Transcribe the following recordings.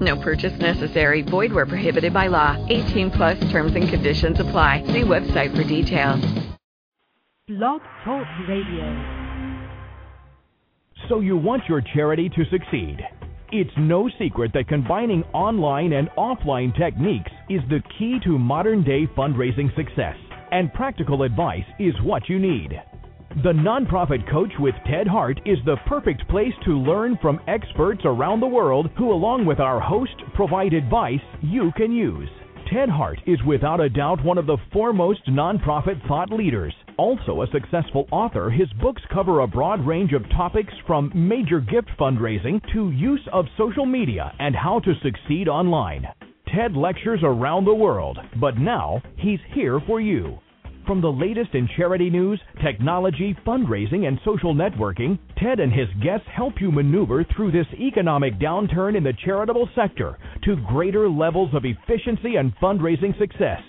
No purchase necessary. Void where prohibited by law. 18 plus terms and conditions apply. See website for details. Blog Talk Radio. So you want your charity to succeed. It's no secret that combining online and offline techniques is the key to modern day fundraising success, and practical advice is what you need. The Nonprofit Coach with Ted Hart is the perfect place to learn from experts around the world who, along with our host, provide advice you can use. Ted Hart is without a doubt one of the foremost nonprofit thought leaders. Also a successful author, his books cover a broad range of topics from major gift fundraising to use of social media and how to succeed online. Ted lectures around the world, but now he's here for you. From the latest in charity news, technology, fundraising, and social networking, Ted and his guests help you maneuver through this economic downturn in the charitable sector to greater levels of efficiency and fundraising success.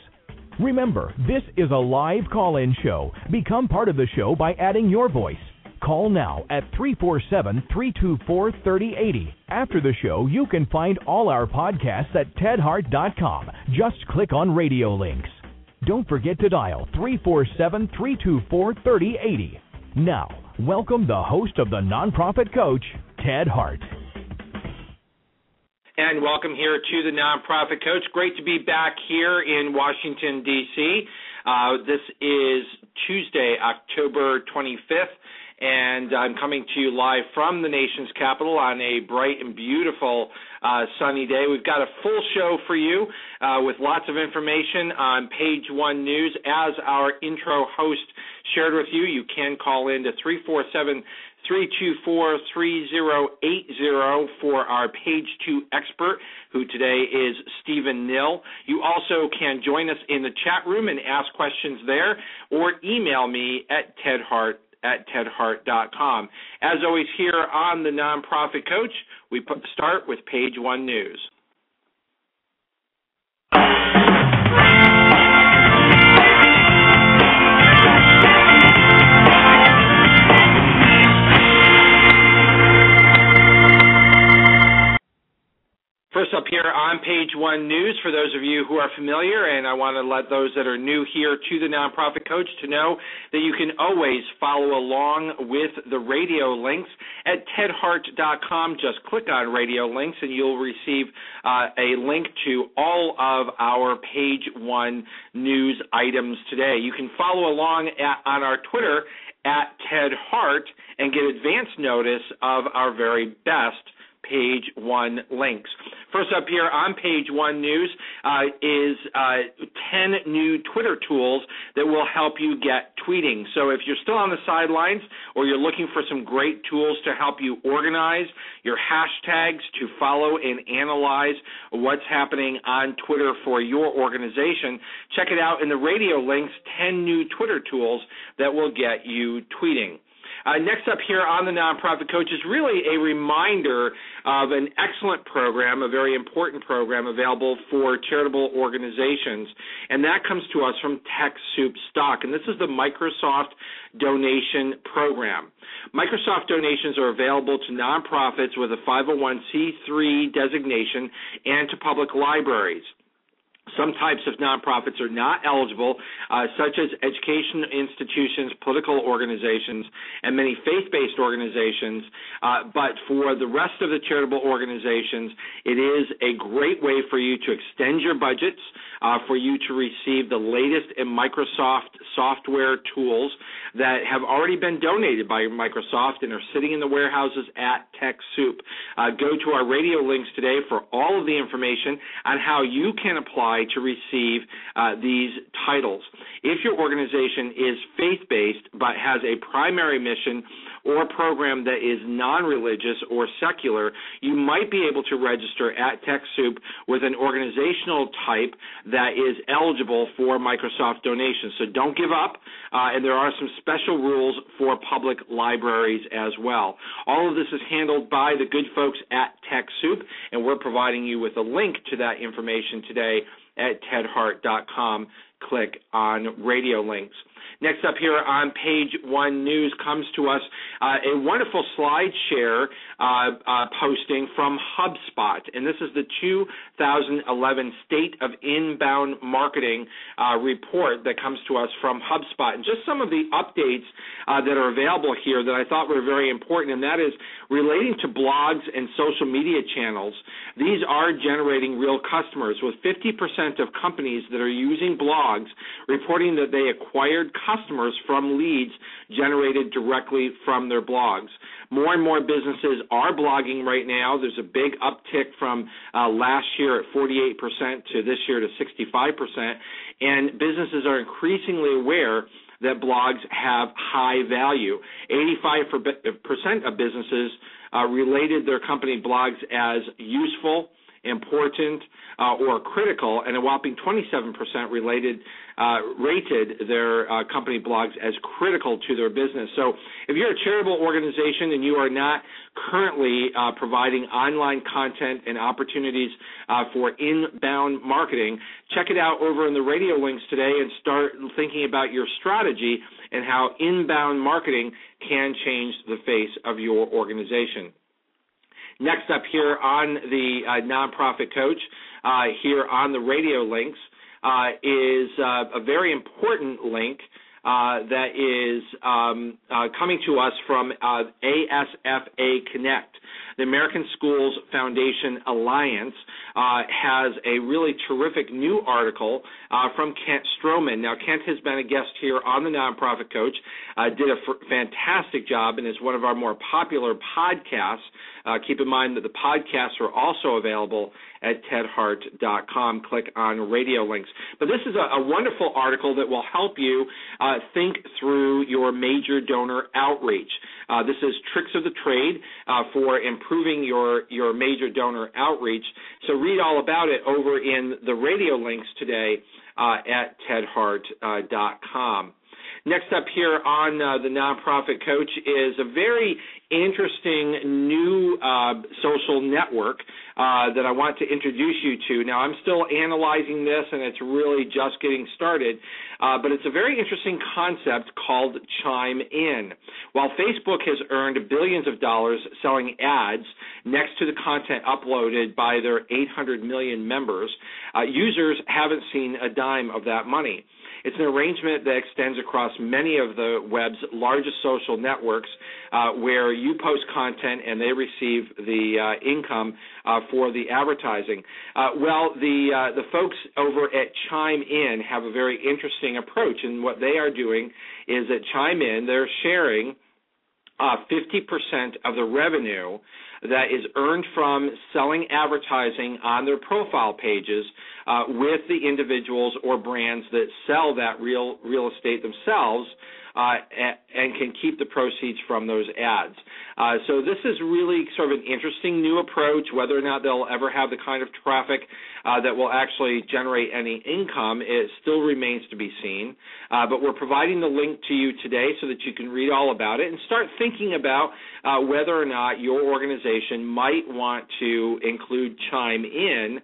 Remember, this is a live call in show. Become part of the show by adding your voice. Call now at 347 324 3080. After the show, you can find all our podcasts at tedhart.com. Just click on radio links. Don't forget to dial 347 324 3080. Now, welcome the host of the Nonprofit Coach, Ted Hart. And welcome here to the Nonprofit Coach. Great to be back here in Washington, D.C. Uh, this is Tuesday, October 25th and I'm coming to you live from the nation's capital on a bright and beautiful uh, sunny day. We've got a full show for you uh, with lots of information on Page One News. As our intro host shared with you, you can call in to 347 324 3080 for our Page Two expert, who today is Stephen Nill. You also can join us in the chat room and ask questions there, or email me at tedhart at tedhart.com. As always, here on the Nonprofit Coach, we start with Page One News. First up here on page one news for those of you who are familiar, and I want to let those that are new here to the Nonprofit Coach to know that you can always follow along with the radio links at tedhart.com. Just click on radio links and you'll receive uh, a link to all of our page one news items today. You can follow along at, on our Twitter at Ted Hart and get advance notice of our very best page one links. First up here on page one news uh, is uh, 10 new Twitter tools that will help you get tweeting. So if you're still on the sidelines or you're looking for some great tools to help you organize your hashtags to follow and analyze what's happening on Twitter for your organization, check it out in the radio links 10 new Twitter tools that will get you tweeting. Uh, next up here on the Nonprofit Coach is really a reminder of an excellent program, a very important program available for charitable organizations, and that comes to us from TechSoup Stock, and this is the Microsoft donation program. Microsoft donations are available to nonprofits with a 501c3 designation and to public libraries. Some types of nonprofits are not eligible, uh, such as education institutions, political organizations, and many faith based organizations. Uh, but for the rest of the charitable organizations, it is a great way for you to extend your budgets, uh, for you to receive the latest in Microsoft software tools that have already been donated by Microsoft and are sitting in the warehouses at TechSoup. Uh, go to our radio links today for all of the information on how you can apply apply to receive uh, these titles. If your organization is faith based but has a primary mission or program that is non religious or secular, you might be able to register at TechSoup with an organizational type that is eligible for Microsoft donations. So don't give give up, uh, and there are some special rules for public libraries as well. All of this is handled by the good folks at TechSoup, and we're providing you with a link to that information today at tedhart.com. Click on radio links. Next up here on page one news comes to us uh, a wonderful slide share uh, uh, posting from HubSpot, and this is the 2011 State of Inbound Marketing uh, report that comes to us from HubSpot, and just some of the updates uh, that are available here that I thought were very important, and that is relating to blogs and social media channels. These are generating real customers, with 50% of companies that are using blogs reporting that they acquired customers from leads generated directly from their blogs. More and more businesses are blogging right now. There's a big uptick from uh, last year at 48% to this year to 65%, and businesses are increasingly aware that blogs have high value. 85% of businesses uh, related their company blogs as useful important, uh, or critical, and a whopping 27% related uh, rated their uh, company blogs as critical to their business. So, if you're a charitable organization and you are not currently providing online content and opportunities for inbound marketing, check it out over in the radio links today and start thinking about your strategy and how inbound marketing can change the face of your organization. Next up here on the uh, nonprofit coach, uh, here on the radio links, uh, is uh, a very important link uh, that is um, uh, coming to us from ASFA Connect. The American Schools Foundation Alliance has a really terrific new article from Kent Stroman. Now, Kent has been a guest here on the Nonprofit Coach, did a f- fantastic job, and is one of our more popular podcasts. Uh, keep in mind that the podcasts are also available at tedhart.com. Click on radio links. But this is a, a wonderful article that will help you uh, think through your major donor outreach. Uh, this is tricks of the trade uh, for improving your, your major donor outreach. So read all about it over in the radio links today uh, at tedhart.com. Next up here on uh, the Nonprofit Coach is a very interesting new uh, social network uh, that I want to introduce you to. Now, I'm still analyzing this, and it's really just getting started, uh, but it's a very interesting concept called Chime In. While Facebook has earned billions of dollars selling ads next to the content uploaded by their 800 million members, uh, users haven't seen a dime of that money. It's an arrangement that extends across many of the web's largest social networks uh, where you post content and they receive the uh, income uh, for the advertising. Uh, well, the uh, the folks over at Chime In have a very interesting approach, and what they are doing is at Chime In they're sharing 50% uh, of the revenue that is earned from selling advertising on their profile pages uh, with the individuals or brands that sell that real real estate themselves uh, and can keep the proceeds from those ads. Uh, so this is really sort of an interesting new approach. Whether or not they'll ever have the kind of traffic uh, that will actually generate any income, it still remains to be seen. But we're providing the link to you today so that you can read all about it and start thinking about whether or not your organization might want to include Chime In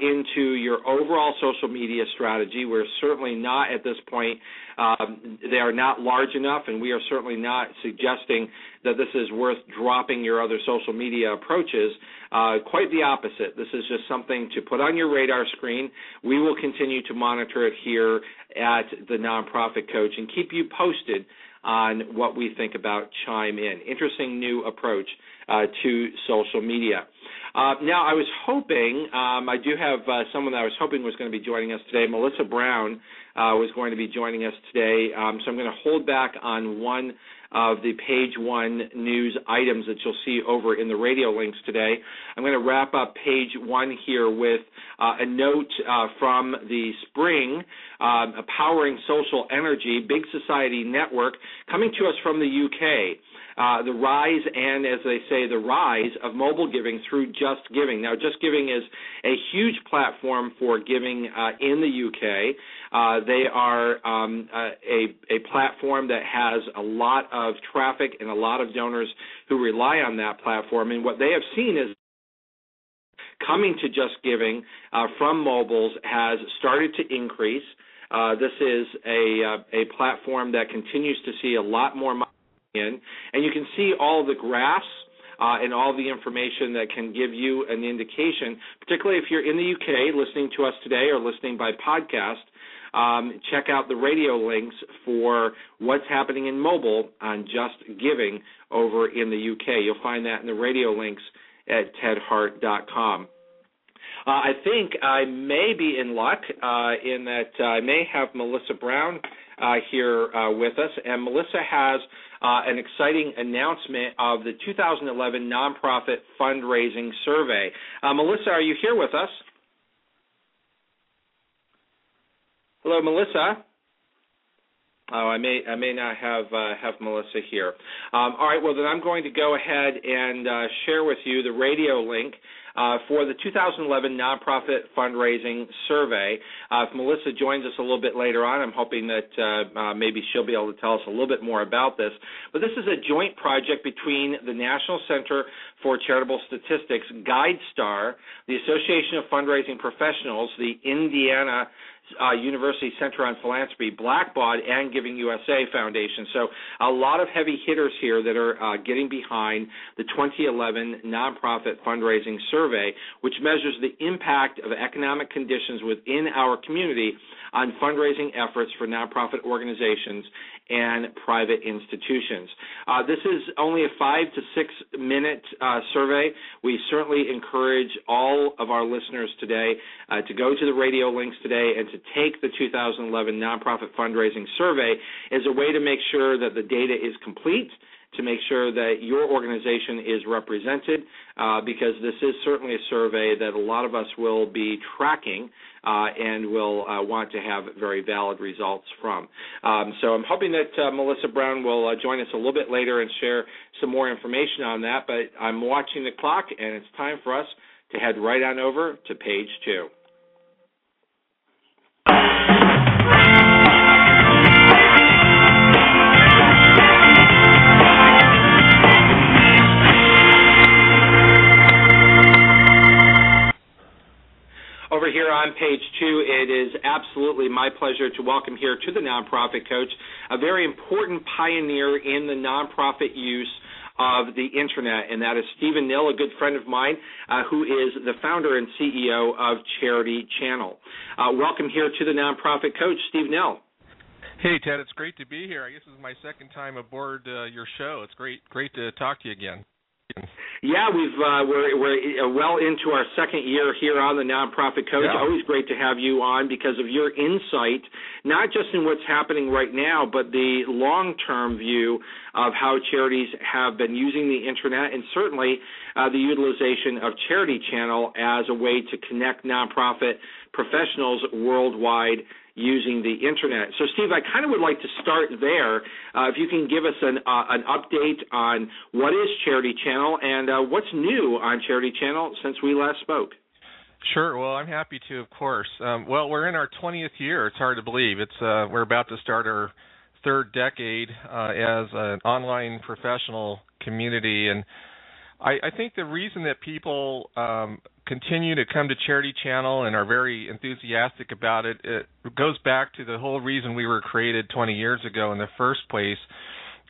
into your overall social media strategy. We're certainly not at this point um, they are not large enough, and we are certainly not suggesting that this is worth dropping your other social media approaches. Uh, quite the opposite. This is just something to put on your radar screen. We will continue to monitor it here at the Nonprofit Coach and keep you posted on what we think about Chime In. Interesting new approach uh, to social media. Uh, now, I was hoping, um, I do have uh, someone that I was hoping was going to be joining us today. Melissa Brown uh, was going to be joining us today, um, so I'm going to hold back on one of the page one news items that you'll see over in the radio links today. I'm going to wrap up page one here with uh, a note uh, from the spring uh, Powering Social Energy Big Society Network coming to us from the UK. Uh, the rise and, as they say, the rise of mobile giving through Just Giving. Now, Just Giving is a huge platform for giving uh, in the UK. Uh, they are um, a, a platform that has a lot of traffic and a lot of donors who rely on that platform. And what they have seen is coming to Just Giving uh, from mobiles has started to increase. Uh, this is a a platform that continues to see a lot more money in, and you can see all the graphs uh, and all the information that can give you an indication, particularly if you're in the UK listening to us today or listening by podcast. Um, check out the radio links for what's happening in mobile on Just Giving over in the UK. You'll find that in the radio links at tedhart.com. Uh, I think I may be in luck uh, in that uh, I may have Melissa Brown uh, here uh, with us, and Melissa has an exciting announcement of the 2011 nonprofit fundraising survey. Melissa, are you here with us? Hello, Melissa. Oh, I may I may not have uh, have Melissa here. Um, all right, well then I'm going to go ahead and uh, share with you the radio link uh, for the 2011 nonprofit fundraising survey. Uh, if Melissa joins us a little bit later on, I'm hoping that uh, uh, maybe she'll be able to tell us a little bit more about this. But this is a joint project between the National Center for Charitable Statistics, GuideStar, the Association of Fundraising Professionals, the Indiana uh, University Center on Philanthropy, Blackbaud, and Giving USA Foundation. So a lot of heavy hitters here that are uh, getting behind the 2011 nonprofit fundraising survey, which measures the impact of economic conditions within our community on fundraising efforts for nonprofit organizations and private institutions. Uh, this is only a five to six minute uh, survey. We certainly encourage all of our listeners today uh, to go to the radio links today and to take the 2011 nonprofit fundraising survey as a way to make sure that the data is complete to make sure that your organization is represented uh, because this is certainly a survey that a lot of us will be tracking uh, and will uh, want to have very valid results from. Um, so I'm hoping that uh, Melissa Brown will uh, join us a little bit later and share some more information on that. But I'm watching the clock, and it's time for us to head right on over to page two. Here on page two, it is absolutely my pleasure to welcome here to the Nonprofit Coach a very important pioneer in the nonprofit use of the internet, and that is Stephen Nill, a good friend of mine, uh, who is the founder and CEO of Charity Channel. Uh, welcome here to the Nonprofit Coach, Steve Nill. Hey Ted, it's great to be here. I guess this is my second time aboard uh, your show. It's great, great to talk to you again. Yeah, we've uh, we're we're uh, well into our second year here on the nonprofit coach. Yeah. Always great to have you on because of your insight, not just in what's happening right now, but the long-term view of how charities have been using the internet, and certainly uh, the utilization of Charity Channel as a way to connect nonprofit professionals worldwide using the internet. So, Steve, I kind of would like to start there. Uh, if you can give us an uh, an update on what is Charity Channel and uh, what's new on Charity Channel since we last spoke. Sure. Well, I'm happy to, of course. Um, well, we're in our 20th year. It's hard to believe. It's uh, we're about to start our third decade uh, as an online professional community, and I, I think the reason that people um, continue to come to Charity Channel and are very enthusiastic about it, it goes back to the whole reason we were created 20 years ago in the first place,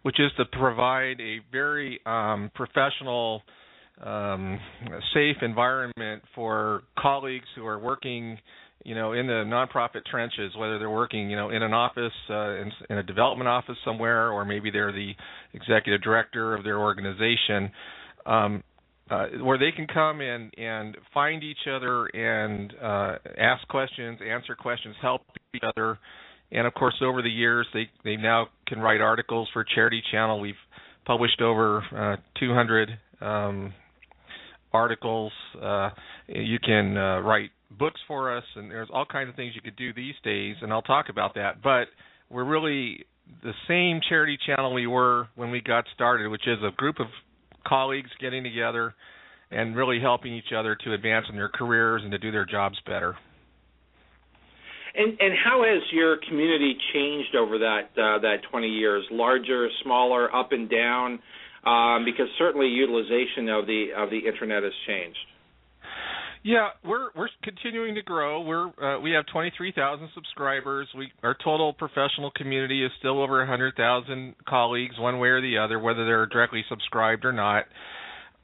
which is to provide a very um, professional, um, safe environment for colleagues who are working you know, in the nonprofit trenches, whether they're working, you know, in an office, uh, in, in a development office somewhere, or maybe they're the executive director of their organization, um, uh, where they can come and and find each other and uh, ask questions, answer questions, help each other, and of course over the years they they now can write articles for Charity Channel. We've published over uh, 200 um, articles. Uh, you can uh, write books for us, and there's all kinds of things you could do these days, and I'll talk about that. But we're really the same charity channel we were when we got started, which is a group of colleagues getting together and really helping each other to advance in their careers and to do their jobs better. And and how has your community changed over that uh, that 20 years? Larger, smaller, up and down? Um, because certainly utilization of the of the internet has changed. Yeah, we're we're continuing to grow. We're uh, we have 23,000 subscribers. We our total professional community is still over 100,000 colleagues, one way or the other, whether they're directly subscribed or not.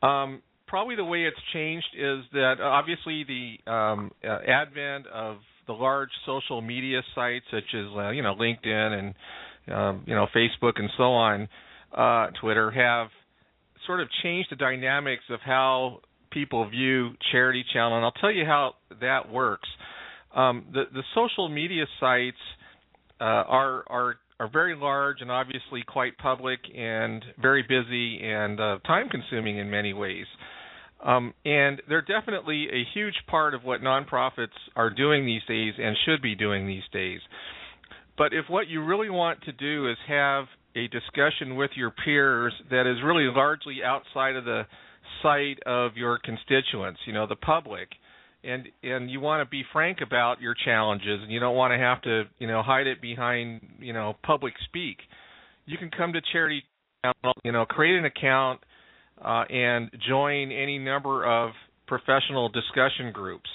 Um, probably the way it's changed is that uh, obviously the um, uh, advent of the large social media sites such as uh, you know LinkedIn and um, you know Facebook and so on, uh, Twitter have sort of changed the dynamics of how people view Charity Channel, and I'll tell you how that works. Um, the the social media sites uh, are are are very large and obviously quite public and very busy and uh, time consuming in many ways. Um, and they're definitely a huge part of what nonprofits are doing these days and should be doing these days. But if what you really want to do is have a discussion with your peers that is really largely outside of the sight of your constituents, you know, the public, and and you want to be frank about your challenges and you don't want to have to, you know, hide it behind, you know, public speak, you can come to charity you know, create an account uh, and join any number of professional discussion groups.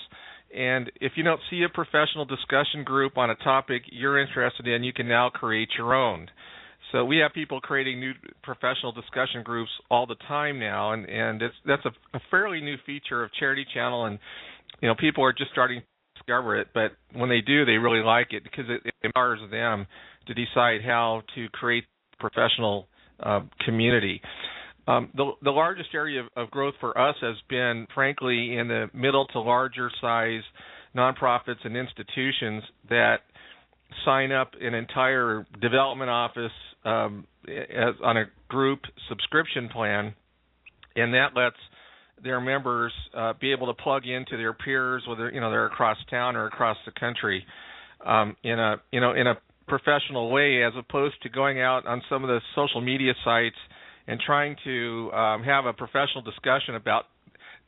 And if you don't see a professional discussion group on a topic you're interested in, you can now create your own. So we have people creating new professional discussion groups all the time now, and and it's that's a, a fairly new feature of Charity Channel, and you know people are just starting to discover it, but when they do, they really like it because it, it empowers them to decide how to create professional uh, community. Um, the, the largest area of, of growth for us has been, frankly, in the middle to larger size nonprofits and institutions that sign up an entire development office um, as, on a group subscription plan, and that lets their members uh, be able to plug into their peers, whether you know they're across town or across the country, um, in a you know in a professional way, as opposed to going out on some of the social media sites and trying to um, have a professional discussion about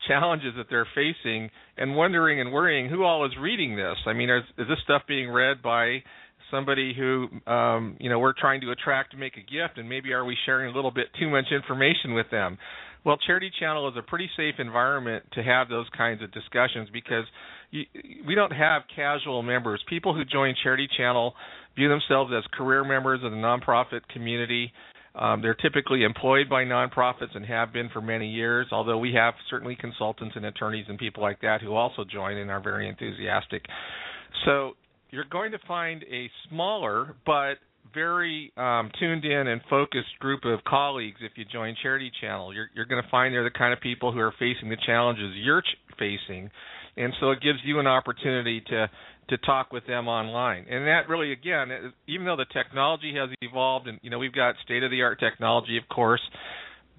challenges that they're facing and wondering and worrying who all is reading this. I mean, is, is this stuff being read by somebody who um, you know we're trying to attract to make a gift, and maybe are we sharing a little bit too much information with them? Well, Charity Channel is a pretty safe environment to have those kinds of discussions because you, we don't have casual members. People who join Charity Channel view themselves as career members of the nonprofit community. Um, they're typically employed by nonprofits and have been for many years, although we have certainly consultants and attorneys and people like that who also join and are very enthusiastic. So you're going to find a smaller but very um, tuned in and focused group of colleagues if you join Charity Channel. You're, you're going to find they're the kind of people who are facing the challenges you're ch- facing, and so it gives you an opportunity to to talk with them online. And that really, again, even though the technology has evolved, and you know we've got state of the art technology, of course,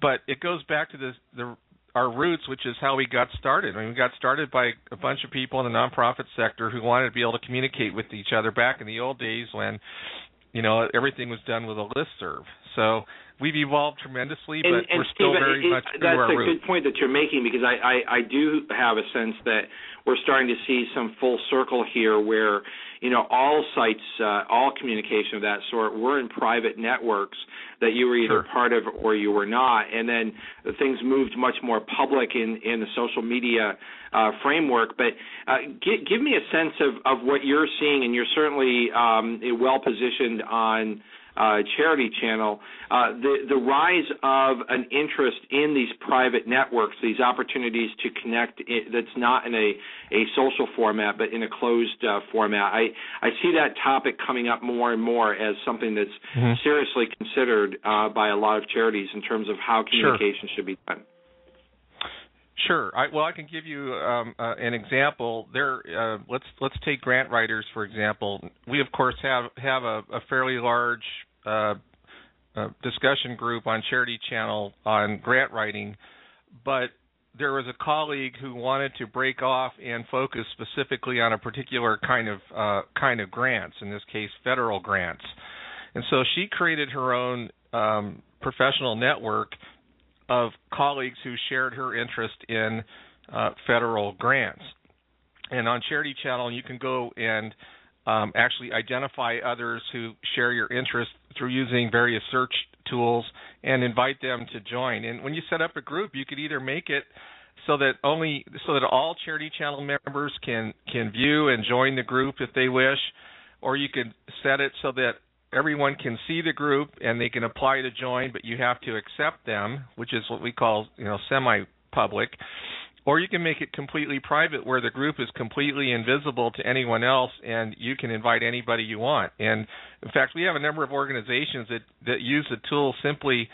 but it goes back to the the our roots, which is how we got started. I mean, we got started by a bunch of people in the nonprofit sector who wanted to be able to communicate with each other back in the old days when, you know, everything was done with a list serve. So we've evolved tremendously, but and, and we're still Steve, very it, much that's our a roots. good point that you're making because I, I I do have a sense that we're starting to see some full circle here where you know all sites uh, all communication of that sort were in private networks that you were either sure. part of or you were not and then things moved much more public in in the social media uh, framework but uh, give, give me a sense of of what you're seeing and you're certainly um, well positioned on uh, charity channel, uh, the the rise of an interest in these private networks, these opportunities to connect in, that's not in a a social format but in a closed uh, format. I I see that topic coming up more and more as something that's mm-hmm. seriously considered uh, by a lot of charities in terms of how communication sure. should be done. Sure. I, well, I can give you um, uh, an example. There, uh, let's let's take grant writers for example. We of course have have a, a fairly large uh, uh, discussion group on Charity Channel on grant writing, but there was a colleague who wanted to break off and focus specifically on a particular kind of uh, kind of grants. In this case, federal grants, and so she created her own um, professional network of colleagues who shared her interest in uh, federal grants. And on Charity Channel, you can go and um, actually identify others who share your interest through using various search tools and invite them to join. And when you set up a group, you could either make it so that only so that all Charity Channel members can can view and join the group if they wish, or you could set it so that everyone can see the group and they can apply to join, but you have to accept them, which is what we call you know semi-public. Or you can make it completely private where the group is completely invisible to anyone else and you can invite anybody you want. And in fact, we have a number of organizations that, that use the tool simply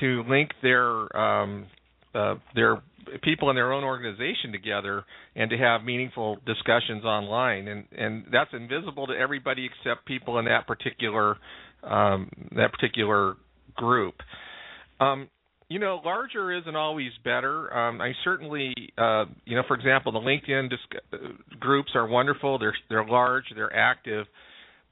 to link their um, uh, their people in their own organization together and to have meaningful discussions online and and that's invisible to everybody except people in that particular um, that particular group um, you know larger isn't always better um, i certainly uh, you know for example the linkedin disc- groups are wonderful they're they're large they're active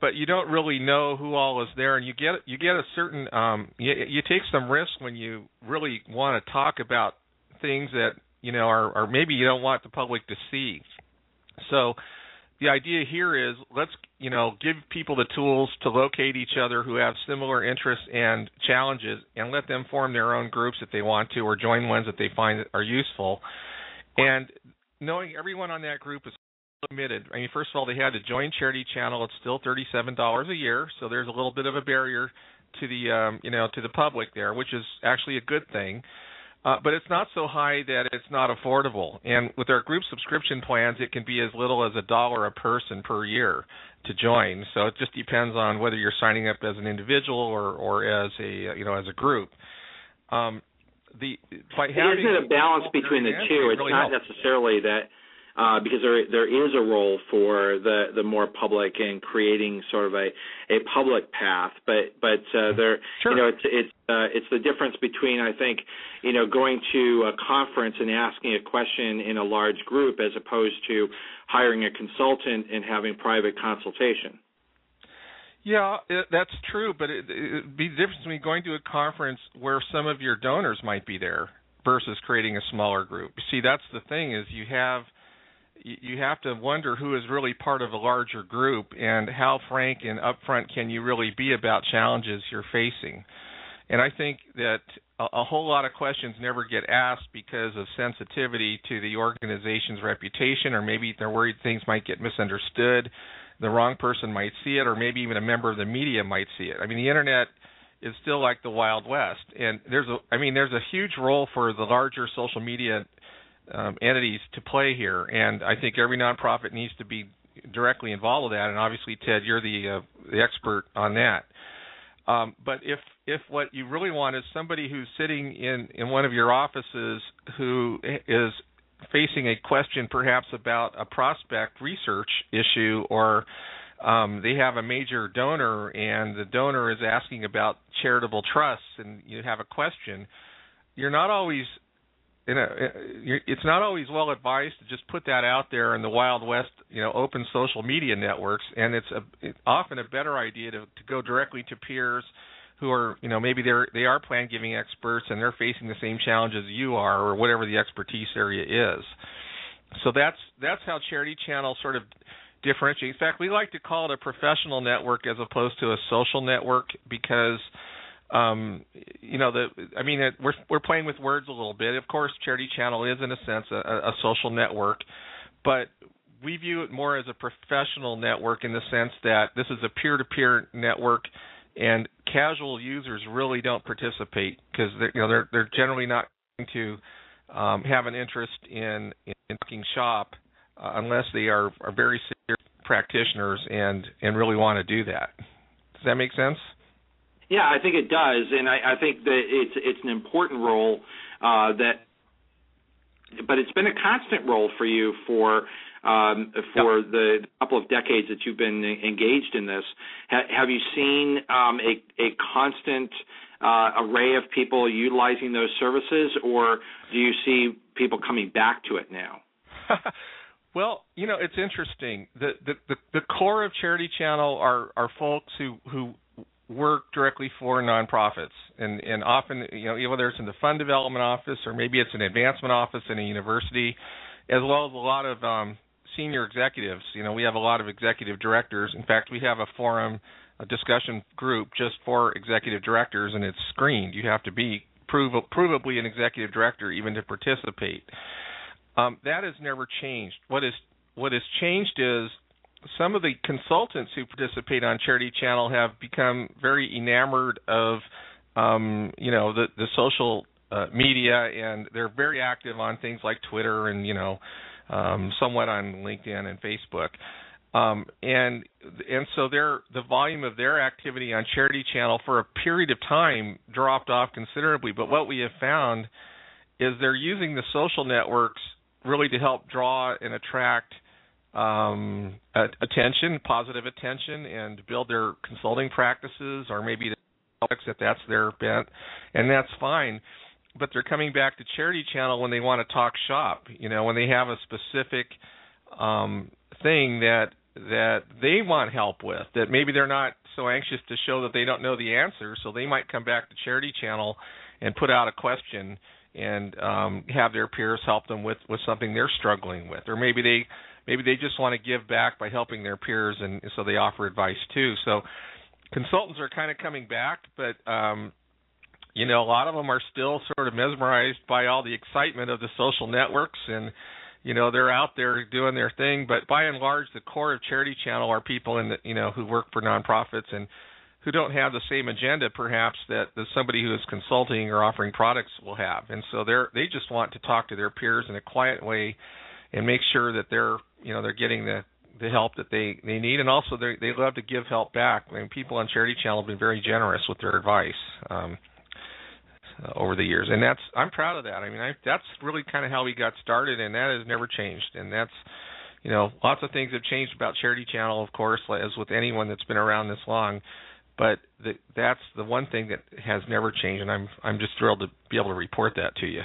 but you don't really know who all is there and you get you get a certain um you, you take some risk when you really want to talk about things that you know are, are maybe you don't want the public to see. So the idea here is let's you know give people the tools to locate each other who have similar interests and challenges and let them form their own groups if they want to or join ones that they find are useful. And knowing everyone on that group is limited. I mean first of all they had to join charity channel. It's still $37 a year so there's a little bit of a barrier to the um, you know to the public there which is actually a good thing uh, but it's not so high that it's not affordable. And with our group subscription plans, it can be as little as a dollar a person per year to join. So it just depends on whether you're signing up as an individual or or as a you know as a group. Um, the by having isn't it a balance between the two? It's really not helps. necessarily that uh, because there there is a role for the the more public in creating sort of a a public path, but but uh, there sure. you know it's it's uh, it's the difference between I think you know going to a conference and asking a question in a large group as opposed to hiring a consultant and having private consultation. Yeah, it, that's true, but it, would be the difference between going to a conference where some of your donors might be there versus creating a smaller group. See, that's the thing is you have you have to wonder who is really part of a larger group and how frank and upfront can you really be about challenges you're facing. And I think that a, a whole lot of questions never get asked because of sensitivity to the organization's reputation, or maybe they're worried things might get misunderstood, the wrong person might see it, or maybe even a member of the media might see it. I mean, the internet is still like the wild west, and there's a, I mean, there's a huge role for the larger social media um, entities to play here, and I think every nonprofit needs to be directly involved with that. And obviously, Ted, you're the uh, the expert on that. Um, but if if what you really want is somebody who's sitting in in one of your offices who is facing a question perhaps about a prospect research issue or um, they have a major donor and the donor is asking about charitable trusts and you have a question you're not always you know, it's not always well advised to just put that out there in the wild west, you know, open social media networks, and it's, a, it's often a better idea to, to go directly to peers who are, you know, maybe they're they are plan giving experts and they're facing the same challenges you are, or whatever the expertise area is. So that's that's how Charity Channel sort of differentiates. In fact, we like to call it a professional network as opposed to a social network because um you know the i mean it, we're we're playing with words a little bit of course charity channel is in a sense a, a social network but we view it more as a professional network in the sense that this is a peer-to-peer network and casual users really don't participate because you know they're they're generally not going to um, have an interest in in talking shop uh, unless they are are very serious practitioners and and really want to do that. Does that make sense? Yeah, I think it does, and I, I think that it's it's an important role uh, that, but it's been a constant role for you for um, for yep. the couple of decades that you've been engaged in this. Ha- have you seen um, a a constant uh, array of people utilizing those services, or do you see people coming back to it now? Well, you know, it's interesting. The, the the the core of Charity Channel are are folks who who work directly for nonprofits, and and often you know whether it's in the fund development office or maybe it's an advancement office in a university, as well as a lot of um, senior executives. You know, we have a lot of executive directors. In fact, we have a forum, a discussion group just for executive directors, and it's screened. You have to be prov- provably an executive director even to participate. Um, that has never changed. What is what has changed is some of the consultants who participate on Charity Channel have become very enamored of, um, you know, the the social uh, media, and they're very active on things like Twitter and you know, um, somewhat on LinkedIn and Facebook. Um, and and so their the volume of their activity on Charity Channel for a period of time dropped off considerably. But what we have found is they're using the social networks really to help draw and attract um, attention, positive attention, and build their consulting practices, or maybe that that's their bent, and that's fine. But they're coming back to Charity Channel when they want to talk shop. You know, when they have a specific um, thing that that they want help with, that maybe they're not so anxious to show that they don't know the answer, so they might come back to Charity Channel and put out a question and um, have their peers help them with with something they're struggling with, or maybe they maybe they just want to give back by helping their peers, and so they offer advice too. So consultants are kind of coming back, but um, you know a lot of them are still sort of mesmerized by all the excitement of the social networks and you know they're out there doing their thing but by and large the core of charity channel are people in the you know who work for nonprofits and who don't have the same agenda perhaps that somebody who is consulting or offering products will have and so they're they just want to talk to their peers in a quiet way and make sure that they're you know they're getting the the help that they they need. And also they they love to give help back. I mean people on charity channel have been very generous with their advice um over the years. And that's I'm proud of that. I mean I that's really kind of how we got started and that has never changed. And that's you know lots of things have changed about charity channel of course as with anyone that's been around this long. But the, that's the one thing that has never changed, and I'm I'm just thrilled to be able to report that to you.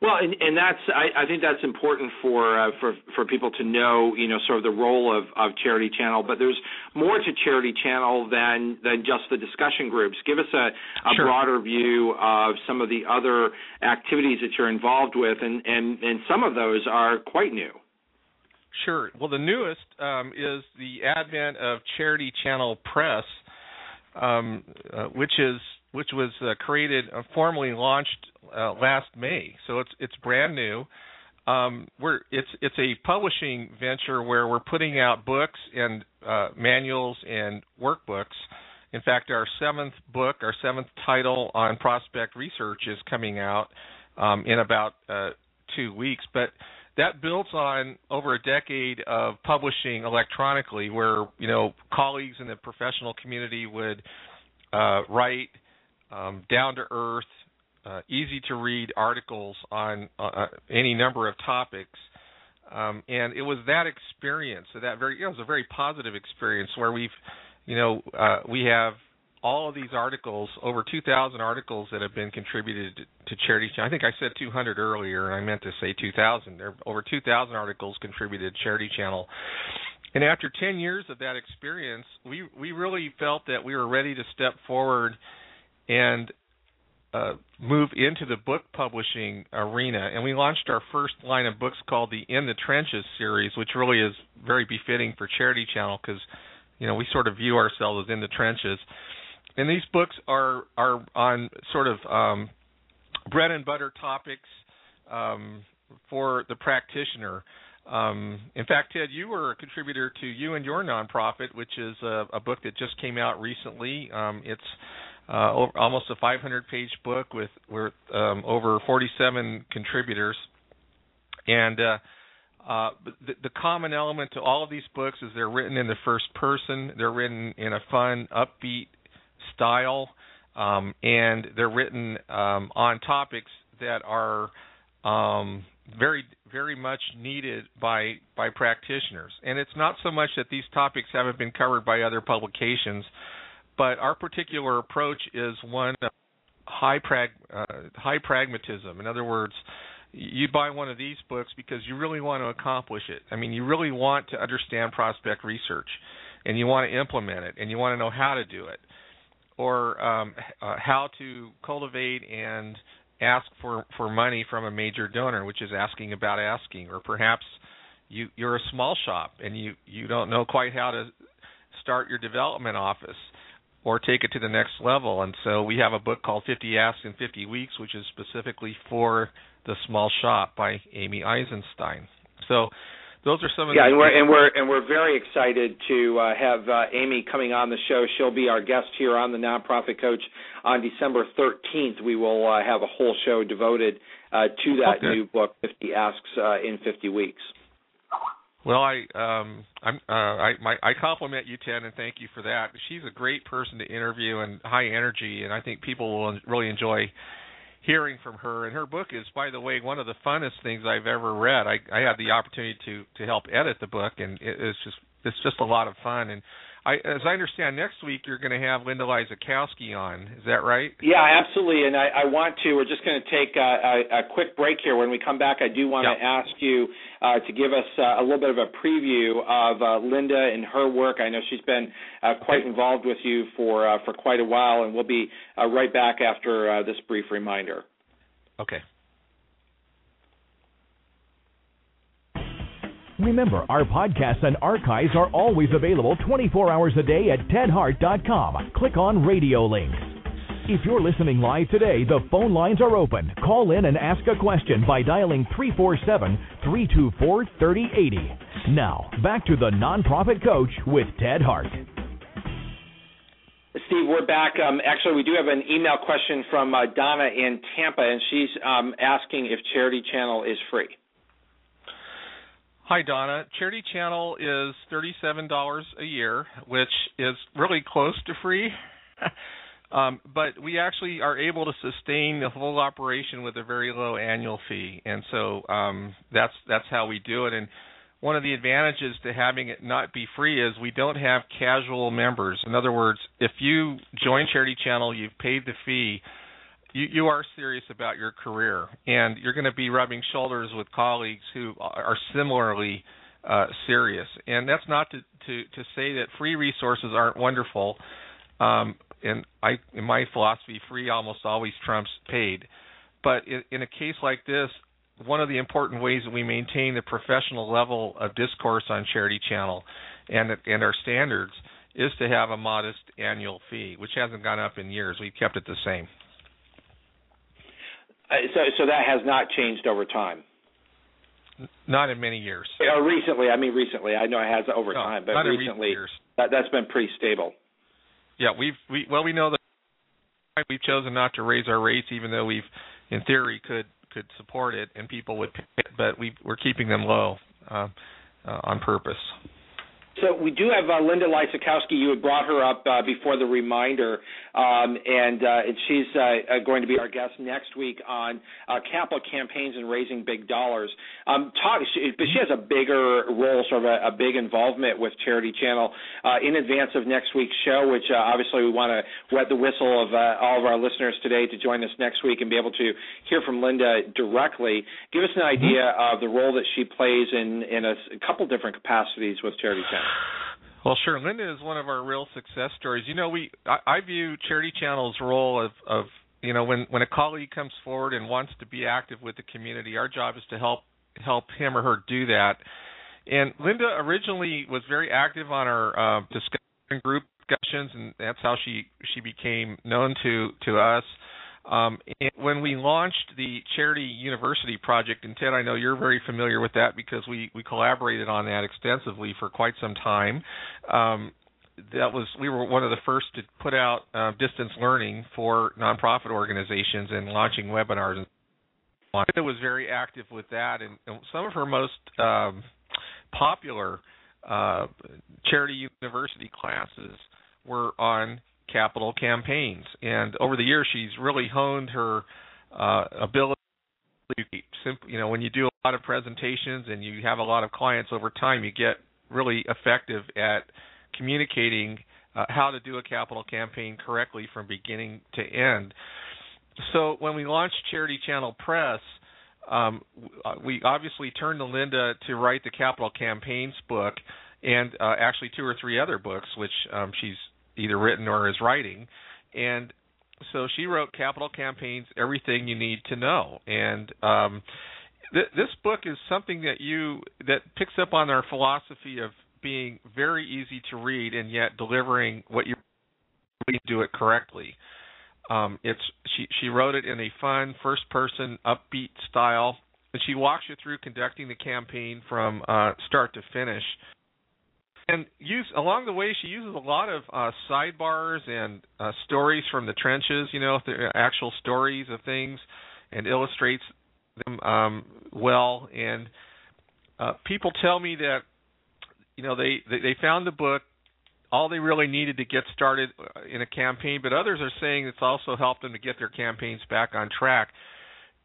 Well, and, and that's I, I think that's important for uh, for for people to know, you know, sort of the role of, of Charity Channel. But there's more to Charity Channel than than just the discussion groups. Give us a, a sure. broader view of some of the other activities that you're involved with, and and and some of those are quite new. Sure. Well, the newest um, is the advent of Charity Channel Press, um, uh, which is which was uh, created uh, formally launched uh, last May. So it's it's brand new. Um, we're it's it's a publishing venture where we're putting out books and uh, manuals and workbooks. In fact, our seventh book, our seventh title on prospect research, is coming out um, in about uh, two weeks. But that builds on over a decade of publishing electronically, where you know colleagues in the professional community would uh, write um, down to earth, uh, easy to read articles on uh, uh, any number of topics. Um, and it was that experience, that very, it was a very positive experience where we've, you know, uh, we have all of these articles, over 2,000 articles that have been contributed to Charity Channel. I think I said 200 earlier, and I meant to say 2,000. There are over 2,000 articles contributed to Charity Channel. And after 10 years of that experience, we we really felt that we were ready to step forward and uh, move into the book publishing arena. And we launched our first line of books called the In the Trenches series, which really is very befitting for Charity Channel because you know we sort of view ourselves as in the trenches and these books are are on sort of um, bread and butter topics um, for the practitioner. Um, in fact, Ted, you were a contributor to you and your nonprofit, which is a, a book that just came out recently. Um, it's uh, over, almost a 500-page book with, with um, over 47 contributors, and uh, uh, the, the common element to all of these books is they're written in the first person. They're written in a fun, upbeat style, um, and they're written um, on topics that are um, very very much needed by by practitioners. And it's not so much that these topics haven't been covered by other publications, but our particular approach is one of high prag uh, high pragmatism. In other words, you buy one of these books because you really want to accomplish it. I mean, you really want to understand prospect research, and you want to implement it, and you want to know how to do it or um, uh, how to cultivate and ask for for money from a major donor, which is asking about asking, or perhaps you you're a small shop and you you don't know quite how to start your development office or take it to the next level. And so we have a book called 50 Asks in 50 Weeks, which is specifically for the small shop by Amy Eisenstein. So those are some of yeah, the and we're and we're and we're very excited to uh, have uh, Amy coming on the show. She'll be our guest here on the Nonprofit Coach on December 13th. We will uh, have a whole show devoted uh, to that Okay. new book, 50 Asks uh, in 50 Weeks. Well, I um I'm uh I my I compliment you Ted and thank you for that. She's a great person to interview and high energy and I think people will really enjoy hearing from her and her book is by the way one of the funnest things I've ever read. I I had the opportunity to to help edit the book and it, it is just it's just a lot of fun and I as I understand next week you're going to have Linda Lysakowski on. Is that right? Yeah, absolutely. And I, I want to. We're just going to take a, a, a quick break here. When we come back, I do want to ask you uh, to give us uh, a little bit of a preview of uh, Linda and her work. I know she's been uh, quite involved with you for uh, for quite a while, and we'll be uh, right back after uh, this brief reminder. Okay. Remember, our podcasts and archives are always available 24 hours a day at tedhart.com. Click on radio links. If you're listening live today, the phone lines are open. Call in and ask a question by dialing 347 324 3080. Now, back to the Nonprofit Coach with Ted Hart. Steve, we're back. Um, actually, we do have an email question from uh, Donna in Tampa, and she's um, asking if Charity Channel is free. Hi, Donna. Charity Channel is $37 a year, which is really close to free. um, but we actually are able to sustain the whole operation with a very low annual fee, and so um, that's that's how we do it. And one of the advantages to having it not be free is we don't have casual members. In other words, if you join Charity Channel, you've paid the fee you, you are serious about your career, and you're going to be rubbing shoulders with colleagues who are similarly uh, serious. And that's not to, to to say that free resources aren't wonderful. Um, and I, in my philosophy, free almost always trumps paid. But in, in a case like this, one of the important ways that we maintain the professional level of discourse on Charity Channel and and our standards is to have a modest annual fee, which hasn't gone up in years. We've kept it the same. Uh, so, so that has not changed over time. Not in many years. Uh, recently, I mean recently. I know it has over No, time, but recently that, that's been pretty stable. Yeah, we've we well we know that we've chosen not to raise our rates, even though we've in theory could could support it and people would pay it, but we we're keeping them low uh, uh, on purpose. So we do have uh, Linda Lysakowski. You had brought her up uh, before the reminder, um, and, uh, and she's uh, uh, going to be our guest next week on uh, capital campaigns and raising big dollars. Um, talk, she, but she has a bigger role, sort of a, a big involvement with Charity Channel uh, in advance of next week's show, which uh, obviously we want to wet the whistle of uh, all of our listeners today to join us next week and be able to hear from Linda directly. Give us an idea of the role that she plays in in a, a couple different capacities with Charity Channel. Well, sure. Linda is one of our real success stories. You know, we I, I view Charity Channel's role of of you know when when a colleague comes forward and wants to be active with the community, our job is to help help him or her do that. And Linda originally was very active on our uh, discussion group discussions, and that's how she she became known to to us. Um, when we launched the Charity University project, and Ted, I know you're very familiar with that because we we collaborated on that extensively for quite some time. Um, that was we were one of the first to put out uh, distance learning for nonprofit organizations and launching webinars. Linda was very active with that, and, and some of her most um, popular uh, charity university classes were on capital campaigns. And over the years, she's really honed her uh, ability. To, you know, when you do a lot of presentations and you have a lot of clients over time, you get really effective at communicating uh, how to do a capital campaign correctly from beginning to end. So when we launched Charity Channel Press, um, we obviously turned to Linda to write the capital campaigns book and uh, actually two or three other books, which um, she's either written or is writing. And so she wrote Capital Campaigns, Everything You Need to Know. And um, th- this book is something that you that picks up on our philosophy of being very easy to read and yet delivering what you do it correctly. Um, it's she she wrote it in a fun first person upbeat style and she walks you through conducting the campaign from uh, start to finish. And use along the way, she uses a lot of uh, sidebars and uh, stories from the trenches. You know, the actual stories of things, and illustrates them um, well. And uh, people tell me that you know they, they they found the book all they really needed to get started uh, in a campaign, but others are saying it's also helped them to get their campaigns back on track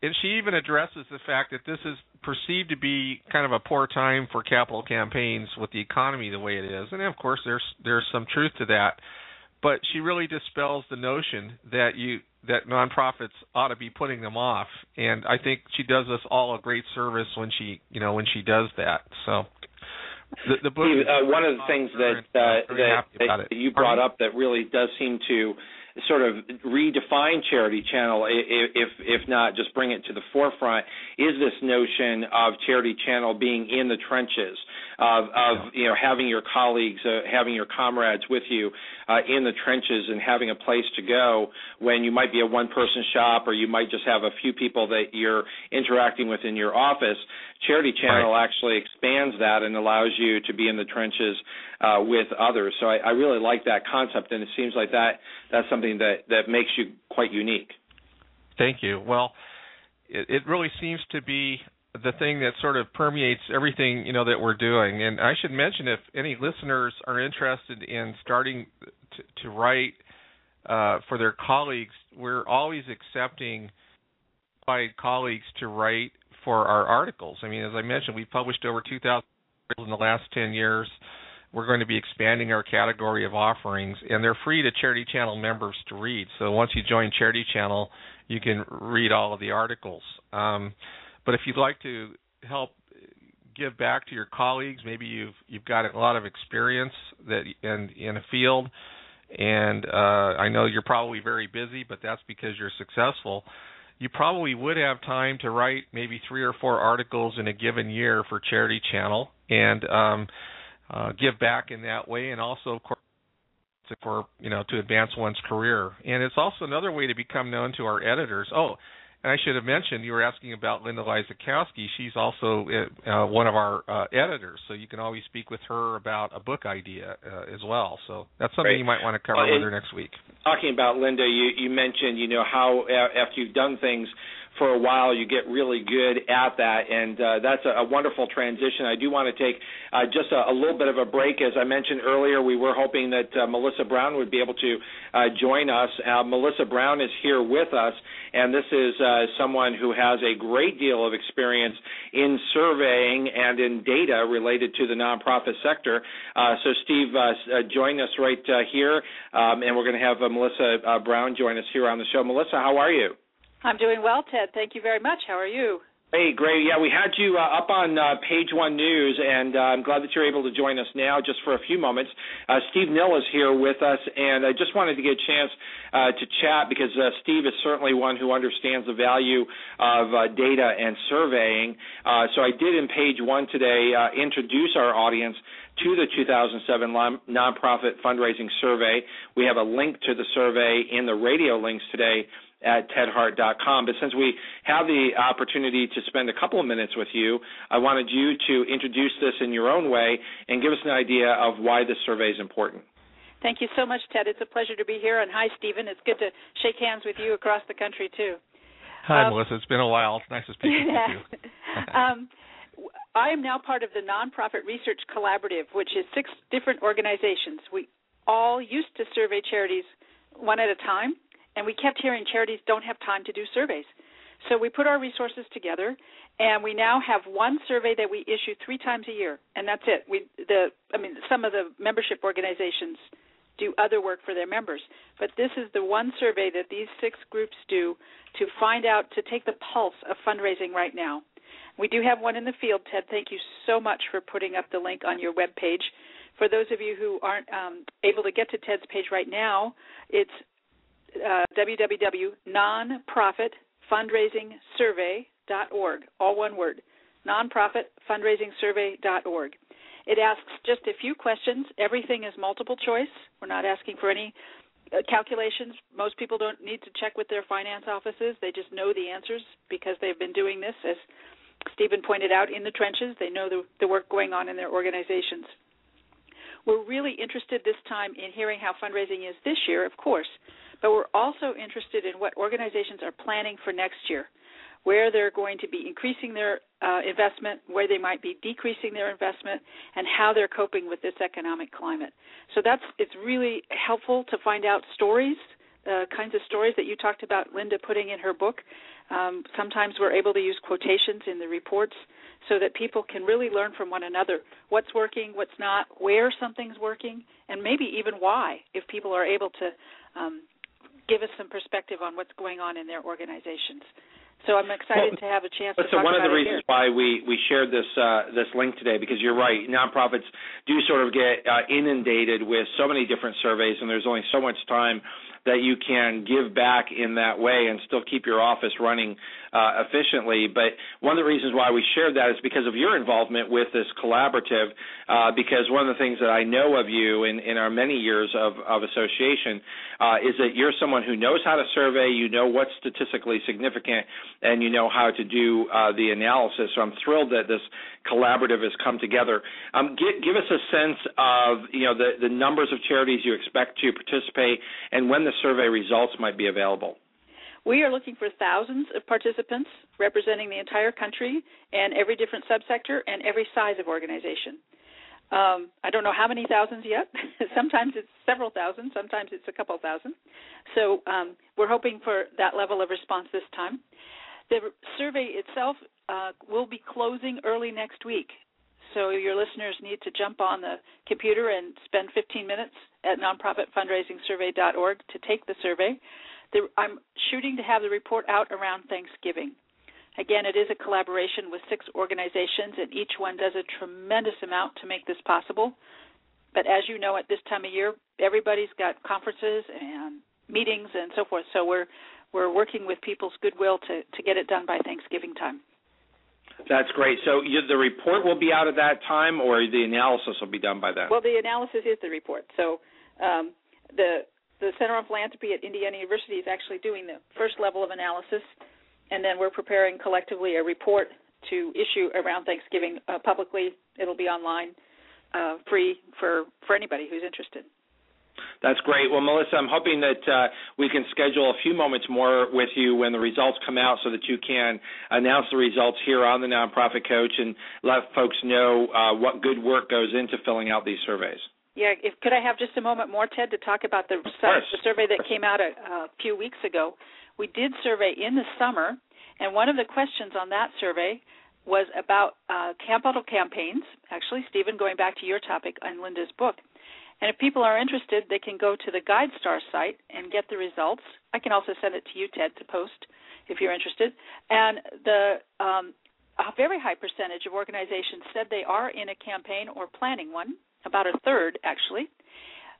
and she even addresses the fact that this is perceived to be kind of a poor time for capital campaigns with the economy the way it is, and of course there's there's some truth to that. But she really dispels the notion that you that nonprofits ought to be putting them off, and I think she does us all a great service when she you know when she does that. So. The, the book Steve, uh, one of the things that uh, that, that you brought up that really does seem to sort of redefine Charity Channel, if if not just bring it to the forefront, is this notion of Charity Channel being in the trenches, of of you know having your colleagues, uh, having your comrades with you uh, in the trenches, and having a place to go when you might be a one-person shop or you might just have a few people that you're interacting with in your office. Charity Channel right. actually expands that and allows you to be in the trenches uh, with others. So I, I really like that concept, and it seems like that that's something that that makes you quite unique. Thank you. Well, it, it really seems to be the thing that sort of permeates everything you know that we're doing. And I should mention, if any listeners are interested in starting to, to write uh, for their colleagues, we're always accepting by colleagues to write for our articles. I mean, as I mentioned, we've published over 2,000 articles in the last 10 years. We're going to be expanding our category of offerings, and they're free to Charity Channel members to read. So once you join Charity Channel, you can read all of the articles. Um, but if you'd like to help give back to your colleagues, maybe you've you've got a lot of experience that in in a field, and uh, I know you're probably very busy, but that's because you're successful you probably would have time to write maybe three or four articles in a given year for Charity Channel and um, uh, give back in that way, and also, of course, for you know to advance one's career. And it's also another way to become known to our editors. Oh, and I should have mentioned you were asking about Linda Lysakowski. She's also uh, uh, one of our uh, editors, so you can always speak with her about a book idea uh, as well. So that's something Great. you might want to cover well, with her next week. Talking about Linda, you, you mentioned you know how after you've done things for a while, you get really good at that, and uh, that's a, a wonderful transition. I do want to take uh, just a, a little bit of a break. As I mentioned earlier, we were hoping that uh, Melissa Brown would be able to uh, join us. Uh, Melissa Brown is here with us, and this is someone who has a great deal of experience in surveying and in data related to the nonprofit sector. So, Steve, join us right here, um, and we're going to have Melissa Brown join us here on the show. Melissa, how are you? I'm doing well, Ted. Thank you very much. How are you? Hey, great. Yeah, we had you uh, up on uh, page one news, and uh, I'm glad that you're able to join us now just for a few moments. Uh, Steve Nill is here with us, and I just wanted to get a chance uh, to chat because uh, Steve is certainly one who understands the value of data and surveying. so I did in page one today introduce our audience to the 2007 nonprofit fundraising survey. We have a link to the survey in the radio links today at tedhart.com. But since we have the opportunity to spend a couple of minutes with you, I wanted you to introduce this in your own way and give us an idea of why this survey is important. Thank you so much, Ted. It's a pleasure to be here. And hi, Stephen. It's good to shake hands with you across the country, too. Hi, um, Melissa. It's been a while. It's nice to speak yeah. with you. um, I am now part of the Nonprofit Research Collaborative, which is six different organizations. We all used to survey charities one at a time, and we kept hearing charities don't have time to do surveys. So we put our resources together, and we now have one survey that we issue three times a year, and that's it. We the I mean some of the membership organizations do other work for their members, but this is the one survey that these six groups do to find out to take the pulse of fundraising right now. We do have one in the field, Ted. Thank you so much for putting up the link on your web page. For those of you who aren't um, able to get to Ted's page right now, it's uh, www.nonprofitfundraisingsurvey, nonprofitfundraisingsurvey.org, all one word, nonprofitfundraisingsurvey.org. It asks just a few questions. Everything is multiple choice. We're not asking for any uh, calculations. Most people don't need to check with their finance offices. They just know the answers because they've been doing this, as Stephen pointed out, in the trenches. They know the, the work going on in their organizations. We're really interested this time in hearing how fundraising is this year, of course, but we're also interested in what organizations are planning for next year, where they're going to be increasing their uh, investment, where they might be decreasing their investment, and how they're coping with this economic climate. So that's it's really helpful to find out stories, uh, kinds of stories that you talked about, Linda, putting in her book. Um, sometimes we're able to use quotations in the reports so that people can really learn from one another what's working, what's not, where something's working, and maybe even why, if people are able to um, give us some perspective on what's going on in their organizations. So I'm excited well, to have a chance to talk about that. So, one about of the reasons here. why we we shared this uh, this link today because you're right. Nonprofits do sort of get uh, inundated with so many different surveys, and there's only so much time that you can give back in that way and still keep your office running uh, efficiently. But one of the reasons why we shared that is because of your involvement with this collaborative. Uh, because one of the things that I know of you in, in our many years of, of association uh, is that you're someone who knows how to survey, you know what's statistically significant, and you know how to do uh, the analysis. So I'm thrilled that this collaborative has come together. Um, give, give us a sense of you know the, the numbers of charities you expect to participate and when the survey results might be available. We are looking for thousands of participants representing the entire country and every different subsector and every size of organization. Um, I don't know how many thousands yet. sometimes it's several thousand, sometimes it's a couple thousand. So um, we're hoping for that level of response this time. The survey itself uh, will be closing early next week. So your listeners need to jump on the computer and spend 15 minutes at nonprofitfundraisingsurvey.org to take the survey. The, I'm shooting to have the report out around Thanksgiving. Again, it is a collaboration with six organizations, and each one does a tremendous amount to make this possible. But as you know, at this time of year, everybody's got conferences and meetings and so forth. So we're we're working with people's goodwill to to get it done by Thanksgiving time. That's great. So you, the report will be out at that time, or the analysis will be done by then. Well, the analysis is the report. So um, the the Center on Philanthropy at Indiana University is actually doing the first level of analysis, and then we're preparing collectively a report to issue around Thanksgiving uh, publicly. It'll be online, uh, free for for anybody who's interested. That's great. Well, Melissa, I'm hoping that uh, we can schedule a few moments more with you when the results come out so that you can announce the results here on the Nonprofit Coach and let folks know uh, what good work goes into filling out these surveys. Yeah, if, could I have just a moment more, Ted, to talk about the, the survey that came out a, a few weeks ago? We did survey in the summer, and one of the questions on that survey was about uh, capital campaigns. Actually, Stephen, going back to your topic on Linda's book, and if people are interested, they can go to the GuideStar site and get the results. I can also send it to you, Ted, to post if you're interested. And the um, a very high percentage of organizations said they are in a campaign or planning one, about a third actually.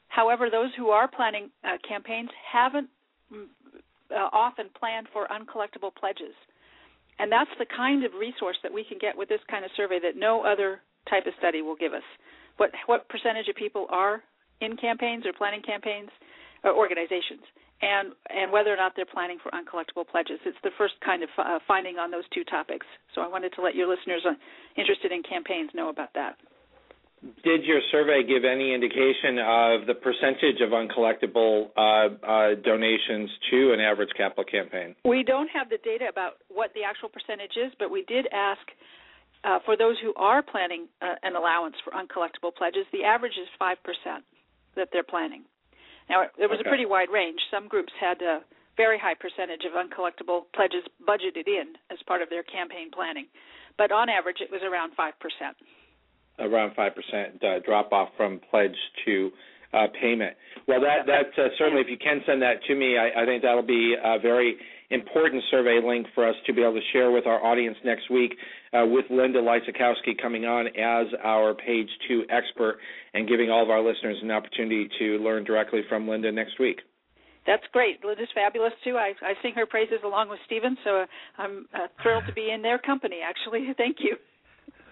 However, those who are planning uh, campaigns haven't mm, uh, often planned for uncollectible pledges. And that's the kind of resource that we can get with this kind of survey that no other type of study will give us. What what percentage of people are in campaigns or planning campaigns or organizations and and whether or not they're planning for uncollectible pledges. It's the first kind of uh, finding on those two topics. So I wanted to let your listeners uh, interested in campaigns know about that. Did your survey give any indication of the percentage of uncollectible uh, uh, donations to an average capital campaign? We don't have the data about what the actual percentage is, but we did ask uh, for those who are planning uh, an allowance for uncollectible pledges. The average is five percent that they're planning. Now, there was okay. a pretty wide range. Some groups had a very high percentage of uncollectible pledges budgeted in as part of their campaign planning, but on average, it was around five percent. Around five percent uh, drop off from pledge to uh, payment. Well, that that uh, certainly, if you can send that to me, I, I think that'll be a very important survey link for us to be able to share with our audience next week uh, with Linda Lysakowski coming on as our page two expert and giving all of our listeners an opportunity to learn directly from Linda next week. That's great. Linda's fabulous too. I, I sing her praises along with Stephen, so I'm uh, thrilled to be in their company. Actually, thank you.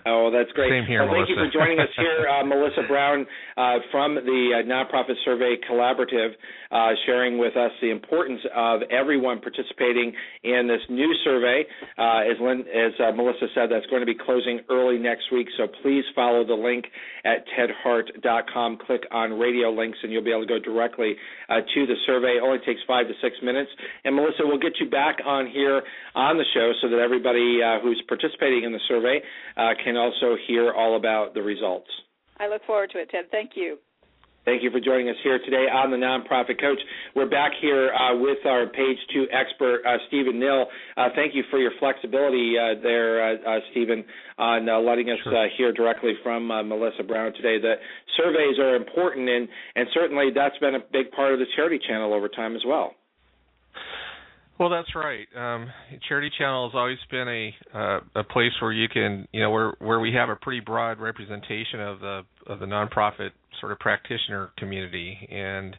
Oh, that's great. Same here, well, thank Melissa. you for joining us here, uh, Melissa Brown uh, from the uh, Nonprofit Survey Collaborative, uh, sharing with us the importance of everyone participating in this new survey. Uh, as, Lynn, as uh, Melissa said, that's going to be closing early next week, so please follow the link at tedhart.com. Click on radio links, and you'll be able to go directly to the survey. It only takes five to six minutes. And Melissa, we'll get you back on here on the show so that everybody who's participating in the survey can can also hear all about the results. I look forward to it, Ted. Thank you. Thank you for joining us here today on the Nonprofit Coach. We're back here uh, with our page two expert, uh, Stephen Nill. Uh, thank you for your flexibility uh, there, uh, uh, Stephen, on letting us sure. hear directly from Melissa Brown today. The surveys are important, and, and certainly that's been a big part of the Charity Channel over time as well. Well, that's right. Um, Charity Channel has always been a uh, a place where you can, you know, where where we have a pretty broad representation of the of the nonprofit sort of practitioner community, and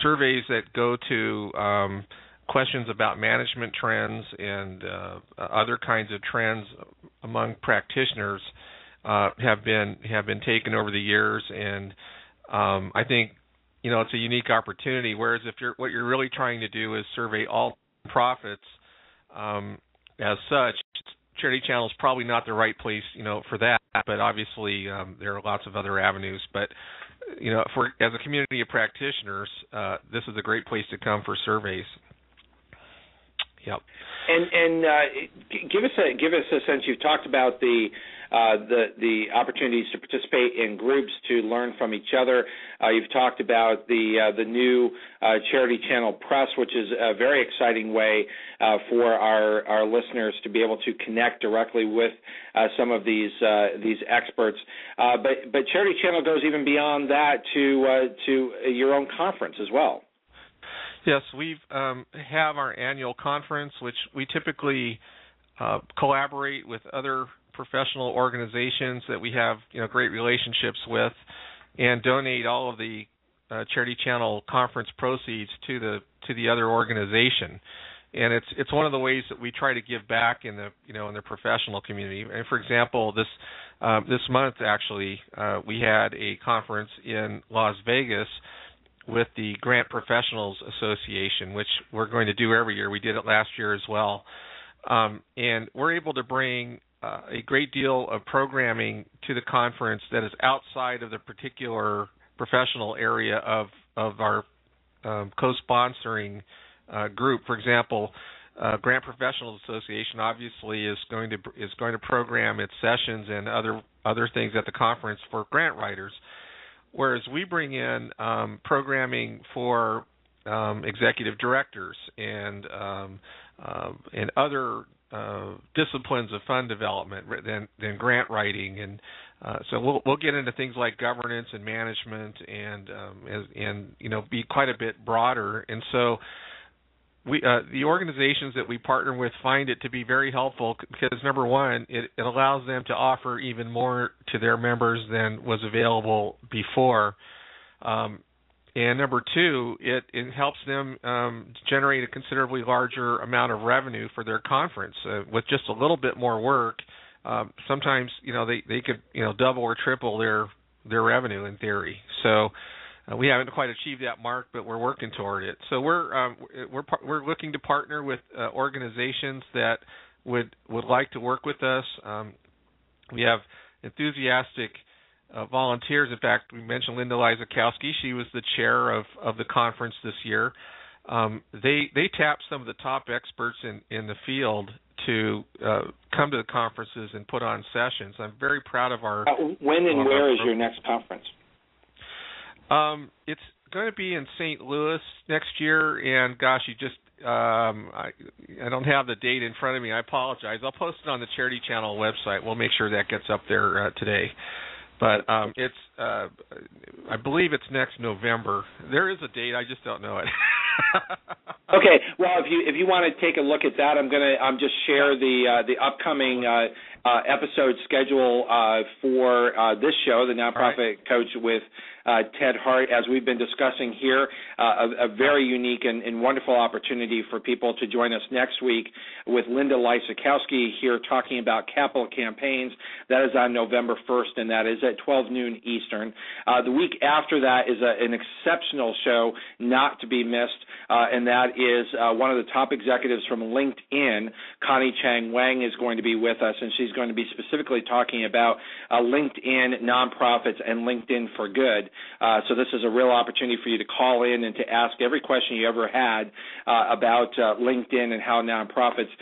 surveys that go to um, questions about management trends and uh, other kinds of trends among practitioners uh, have been have been taken over the years, and um, I think you know it's a unique opportunity. Whereas if you're what you're really trying to do is survey all profits um, as such, Charity Channel is probably not the right place, you know, for that. But obviously, um, there are lots of other avenues. But you know, for as a community of practitioners, uh, this is a great place to come for surveys. Yep. And and uh, give us a give us a sense. You've talked about the the the opportunities to participate in groups to learn from each other. Uh, you've talked about the uh, the new uh, Charity Channel Press, which is a very exciting way uh, for our our listeners to be able to connect directly with uh, some of these these experts. but but Charity Channel goes even beyond that to to your own conference as well. Yes, we um, have our annual conference, which we typically uh, collaborate with other professional organizations that we have you know great relationships with, and donate all of the uh, Charity Channel conference proceeds to the to the other organization. And it's it's one of the ways that we try to give back in the you know in the professional community. And for example, this um, this month actually uh, we had a conference in Las Vegas with the Grant Professionals Association, which we're going to do every year. We did it last year as well. Um, and we're able to bring uh, a great deal of programming to the conference that is outside of the particular professional area of of our um, co-sponsoring uh, group. For example, uh, Grant Professionals Association obviously is going to is going to program its sessions and other other things at the conference for grant writers, whereas we bring in um, programming for um, executive directors and um, uh, and other disciplines of fund development than than grant writing, and uh, so we'll we'll get into things like governance and management, and um, and, and you know be quite a bit broader. And so we uh, the organizations that we partner with find it to be very helpful because number one, it, it allows them to offer even more to their members than was available before. Um, and number two, it, it helps them um, generate a considerably larger amount of revenue for their conference uh, with just a little bit more work. Um, sometimes you know they they could you know double or triple their their revenue in theory. So uh, we haven't quite achieved that mark, but we're working toward it. So we're um, we're we're looking to partner with uh, organizations that would would like to work with us. Um, we have enthusiastic uh, volunteers. In fact, we mentioned Linda Lysakowski. She was the chair of, of the conference this year. Um, they they tap some of the top experts in, in the field to uh, come to the conferences and put on sessions. I'm very proud of our. Uh, when and where is your next conference? Um, it's going to be in St. Louis next year, and gosh, you just um, I, I don't have the date in front of me. I apologize. I'll post it on the Charity Channel website. We'll make sure that gets up there uh, today. But um, it's uh, I believe it's next November. There is a date, I just don't know it. okay, well, if you if you want to take a look at that, I'm gonna I'm just share the uh, the upcoming uh, uh, episode schedule uh, for uh, this show, the nonprofit right. coach with uh, Ted Hart, as we've been discussing here, uh, a, a, very unique and, and, wonderful opportunity for people to join us next week with Linda Lysakowski here talking about capital campaigns. That is on November 1st, and that is at 12 noon Eastern. Uh, the week after that is a, an exceptional show not to be missed, uh, and that is uh, one of the top executives from LinkedIn, Connie Chang Wang, is going to be with us, and she's going to be specifically talking about uh, LinkedIn nonprofits and LinkedIn for Good. Uh, so this is a real opportunity for you to call in and to ask every question you ever had uh, about uh, LinkedIn and how nonprofits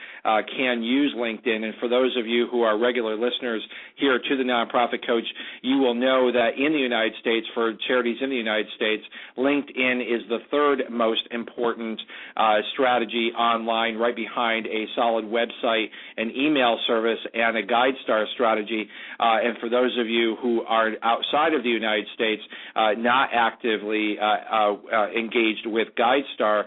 can use LinkedIn. And for those of you who are regular listeners here to the Nonprofit Coach, you will know that in the United States, for charities in the United States, LinkedIn is the third most important uh, strategy online, right behind a solid website, an email service, and a GuideStar strategy. Uh, and for those of you who are outside of the United States, uh, not actively engaged with GuideStar,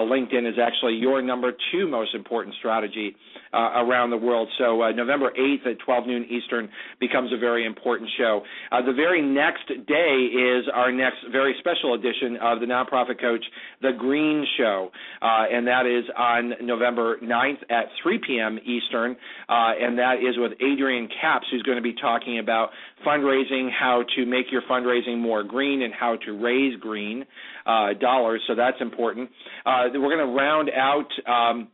LinkedIn is actually your number two most important strategy uh, around the world. So uh, November 8th at 12 noon Eastern becomes a very important show. Uh, the very next day is our next very special edition of the Nonprofit Coach, The Green Show, uh, and that is on November 9th at 3 p.m. Eastern, uh, and that is with Adrian Capps, who's going to be talking about fundraising, how to make your fundraising more green, and how to raise green uh, dollars. So that's important. we're going to round out. Um,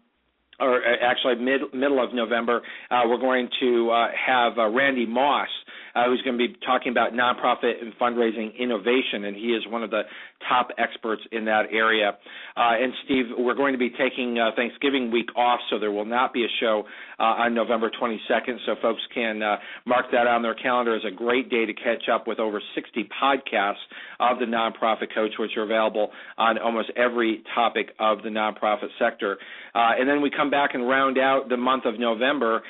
or uh, actually mid middle of November, uh, we're going to uh, have uh, Randy Moss uh, who's going to be talking about nonprofit and fundraising innovation, and he is one of the top experts in that area. Uh, and Steve, we're going to be taking uh, Thanksgiving week off, so there will not be a show uh, on November 22nd. So folks can uh, mark that on their calendar as a great day to catch up with over 60 podcasts of the nonprofit coach, which are available on almost every topic of the nonprofit sector. Uh, and then we come back and round out the month of November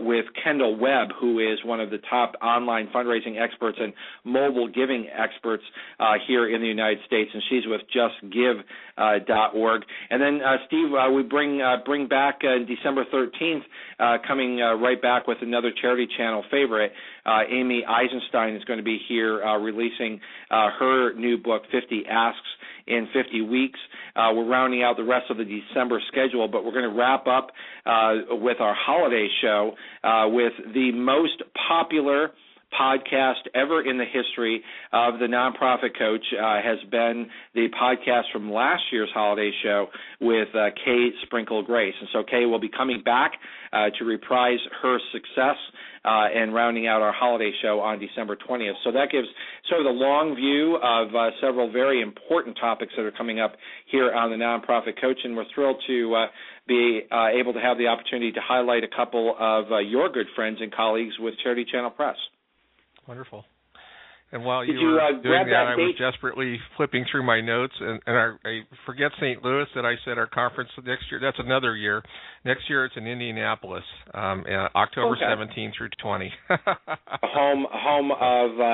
with Kendall Webb, who is one of the top online fundraising experts and mobile giving experts uh, here in the United States, and she's with JustGive.org. Uh, and then uh, Steve, uh, we bring bring back December 13th, uh, coming right back with another Charity Channel favorite. Amy Eisenstein is going to be here releasing her new book, 50 Asks in 50 weeks. Uh, we're rounding out the rest of the December schedule, but we're going to wrap up uh, with our holiday show uh, with the most popular podcast ever in the history of the nonprofit coach uh, has been the podcast from last year's holiday show with uh, Kay Sprinkle Grace. And so Kay will be coming back uh, to reprise her success uh, and rounding out our holiday show on December 20th. So that gives sort of the long view of uh, several very important topics that are coming up here on the Nonprofit Coach, and we're thrilled to uh, be uh, able to have the opportunity to highlight a couple of uh, your good friends and colleagues with Charity Channel Press. Wonderful. And while you, you were uh, doing that, that I was desperately flipping through my notes, and, and I, I forget St. Louis that I said our conference next year. That's another year. Next year it's in Indianapolis, um, uh, October okay. 17 through 20. home home of uh,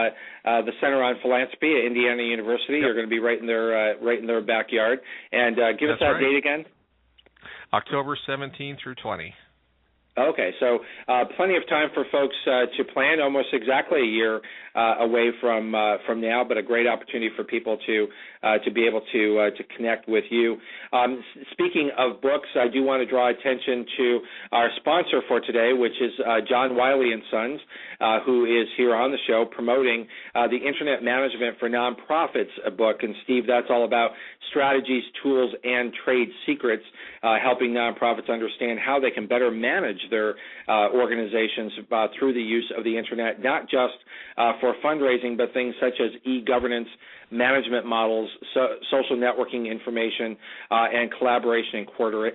uh, the Center on Philanthropy at Indiana University. Yep. You're going to be right in their uh, right in their backyard. And uh, give That's us that right. date again. October 17 through 20. Okay, so uh, plenty of time for folks uh, to plan. Almost exactly a year uh, away from uh, from now, but a great opportunity for people to uh, to be able to uh, to connect with you. Um, speaking of books, I do want to draw attention to our sponsor for today, which is John Wiley and Sons, who is here on the show promoting the Internet Management for Nonprofits book. And Steve, that's all about strategies, tools, and trade secrets, helping nonprofits understand how they can better manage their uh, organizations uh, through the use of the internet, not just uh, for fundraising, but things such as e-governance, management models, so, social networking information, and collaboration and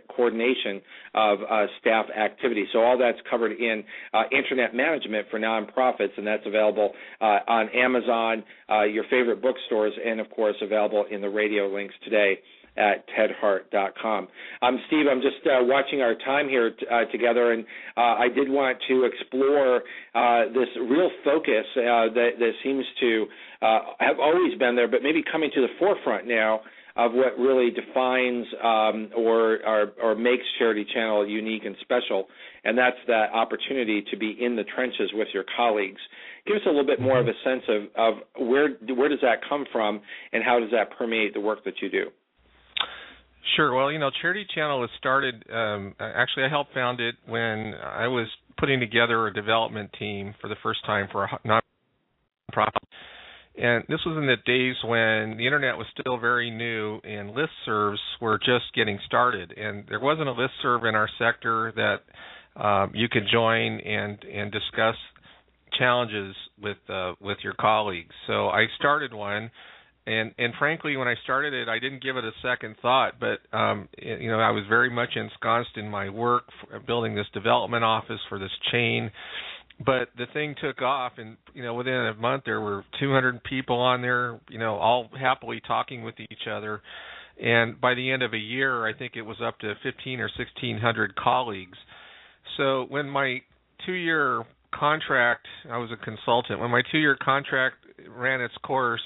coordination of staff activity. So all that's covered in internet management for nonprofits, and that's available on Amazon, your favorite bookstores, and of course available in the radio links today at tedhart.com. Um, Steve, I'm just uh, watching our time here t- uh, together, and uh, I did want to explore uh, this real focus uh, that, that, seems to uh, have always been there, but maybe coming to the forefront now of what really defines um, or, or, or makes Charity Channel unique and special, and that's that opportunity to be in the trenches with your colleagues. Give us a little bit more of a sense of, of where where does that come from, and how does that permeate the work that you do. Sure. Well, you know, Charity Channel was started. Um, actually, I helped found it when I was putting together a development team for the first time for a nonprofit and this was in the days when the internet was still very new and listservs were just getting started. And there wasn't a listserv in our sector that um, you could join and and discuss challenges with uh, with your colleagues. So I started one, and and frankly, when I started it, I didn't give it a second thought. But um, you know, I was very much ensconced in my work, building this development office for this chain but the thing took off and you know within a month there were 200 people on there you know all happily talking with each other and by the end of a year i think it was up to 15 or 1600 colleagues so when my 2 year contract i was a consultant when my 2 year contract ran its course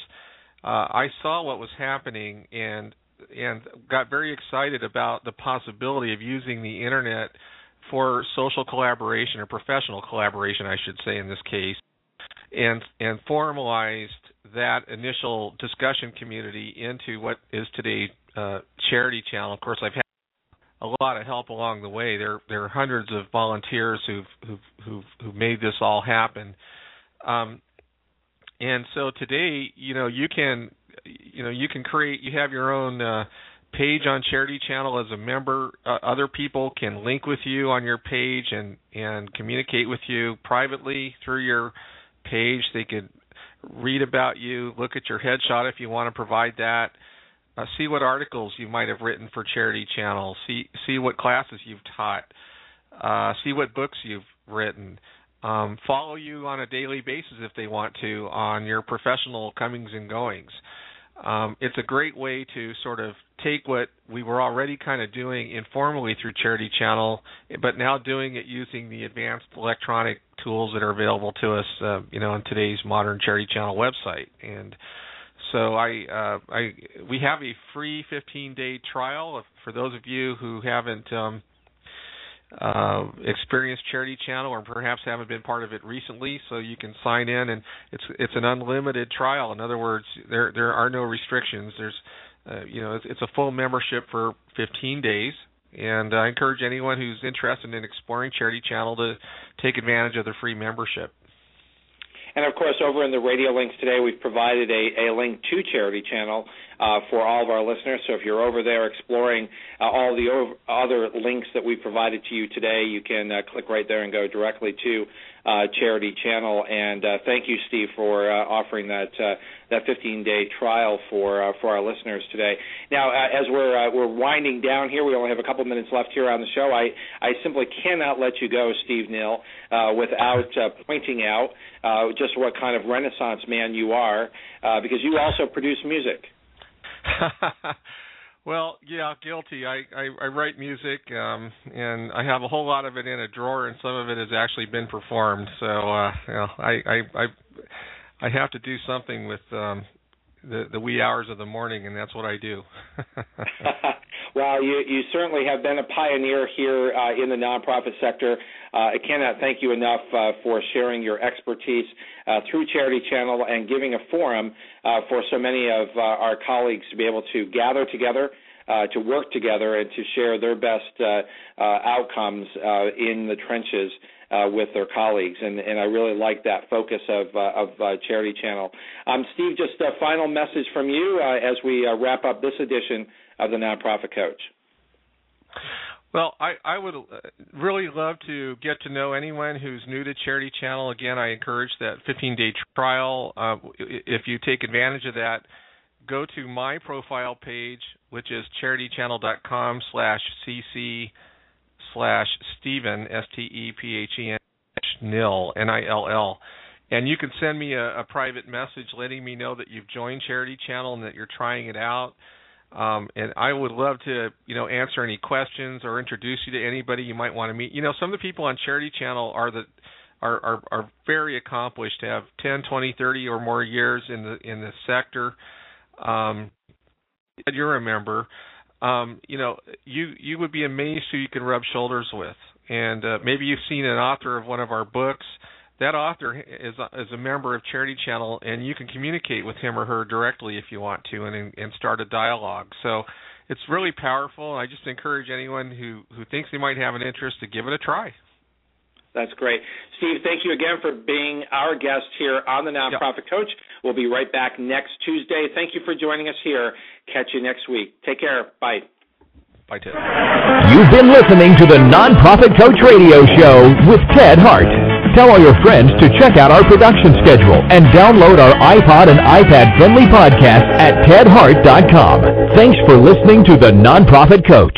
uh i saw what was happening and and got very excited about the possibility of using the internet for social collaboration or professional collaboration, I should say in this case, and and formalized that initial discussion community into what is today uh, Charity Channel. Of course, I've had a lot of help along the way. There there are hundreds of volunteers who've who've who've, who've made this all happen. Um, and so today, you know, you can you know you can create you have your own uh, page on Charity Channel as a member. Uh, other people can link with you on your page and and communicate with you privately through your page. They could read about you, look at your headshot if you want to provide that. Uh, see what articles you might have written for Charity Channel. See see what classes you've taught. Uh, see what books you've written. Um, follow you on a daily basis if they want to on your professional comings and goings um, it's a great way to sort of take what we were already kind of doing informally through Charity Channel, but now doing it using the advanced electronic tools that are available to us, uh, you know, on today's modern Charity Channel website. And so I, uh, I, we have a free 15-day trial for those of you who haven't um, uh, experienced Charity Channel or perhaps haven't been part of it recently, so you can sign in and it's it's an unlimited trial. In other words, there there are no restrictions. There's uh, you know it's, it's a full membership for 15 days, and I encourage anyone who's interested in exploring Charity Channel to take advantage of the free membership. And of course, over in the radio links today, we've provided a, a link to Charity Channel uh, for all of our listeners. So if you're over there exploring uh, all the over, other links that we provided to you today, you can uh, click right there and go directly to uh, Charity Channel. And uh, thank you, Steve, for uh, offering that that 15-day trial for uh, for our listeners today. Now, uh, as we're uh, we're winding down here, we only have a couple minutes left here on the show. I I simply cannot let you go, Steve Nill, without pointing out just what kind of Renaissance man you are, because you also produce music. well, yeah, guilty. I, I I write music, um, and I have a whole lot of it in a drawer, and some of it has actually been performed. So, uh, you know, I I I I have to do something with um, the the wee hours of the morning, and that's what I do. well, you you certainly have been a pioneer here uh, in the nonprofit sector. Uh, I cannot thank you enough uh, for sharing your expertise uh, through Charity Channel and giving a forum uh, for so many of uh, our colleagues to be able to gather together. To work together and to share their best outcomes in the trenches uh, with their colleagues, and, and I really like that focus of uh, of uh, Charity Channel. Um, Steve, just a final message from you uh, as we uh, wrap up this edition of the Nonprofit Coach. Well, I, I would uh, really love to get to know anyone who's new to Charity Channel. Again, I encourage that 15-day trial. Uh, if you take advantage of that, go to my profile page, which is charitychannel.com slash Stephen S T E P H E N Nill N I L L. And you can send me a, a, private message letting me know that you've joined Charity Channel and that you're trying it out. Um, and I would love to, you know, answer any questions or introduce you to anybody you might want to meet. You know, some of the people on Charity Channel are the are are, are very accomplished, have 10, 20, 30 or more years in the in the sector. Um, you're a member, um, you know, you you would be amazed who you can rub shoulders with. And uh, maybe you've seen an author of one of our books. That author is a, is a member of Charity Channel, and you can communicate with him or her directly if you want to, and and start a dialogue. So it's really powerful. I just encourage anyone who who thinks they might have an interest to give it a try. That's great. Steve, thank you again for being our guest here on the Nonprofit yep. Coach. We'll be right back next Tuesday. Thank you for joining us here. Catch you next week. Take care. Bye. Bye, Ted. You've been listening to the Nonprofit Coach Radio Show with Ted Hart. Tell all your friends to check out our production schedule and download our iPod and iPad friendly podcast at tedhart.com. Thanks for listening to the Nonprofit Coach.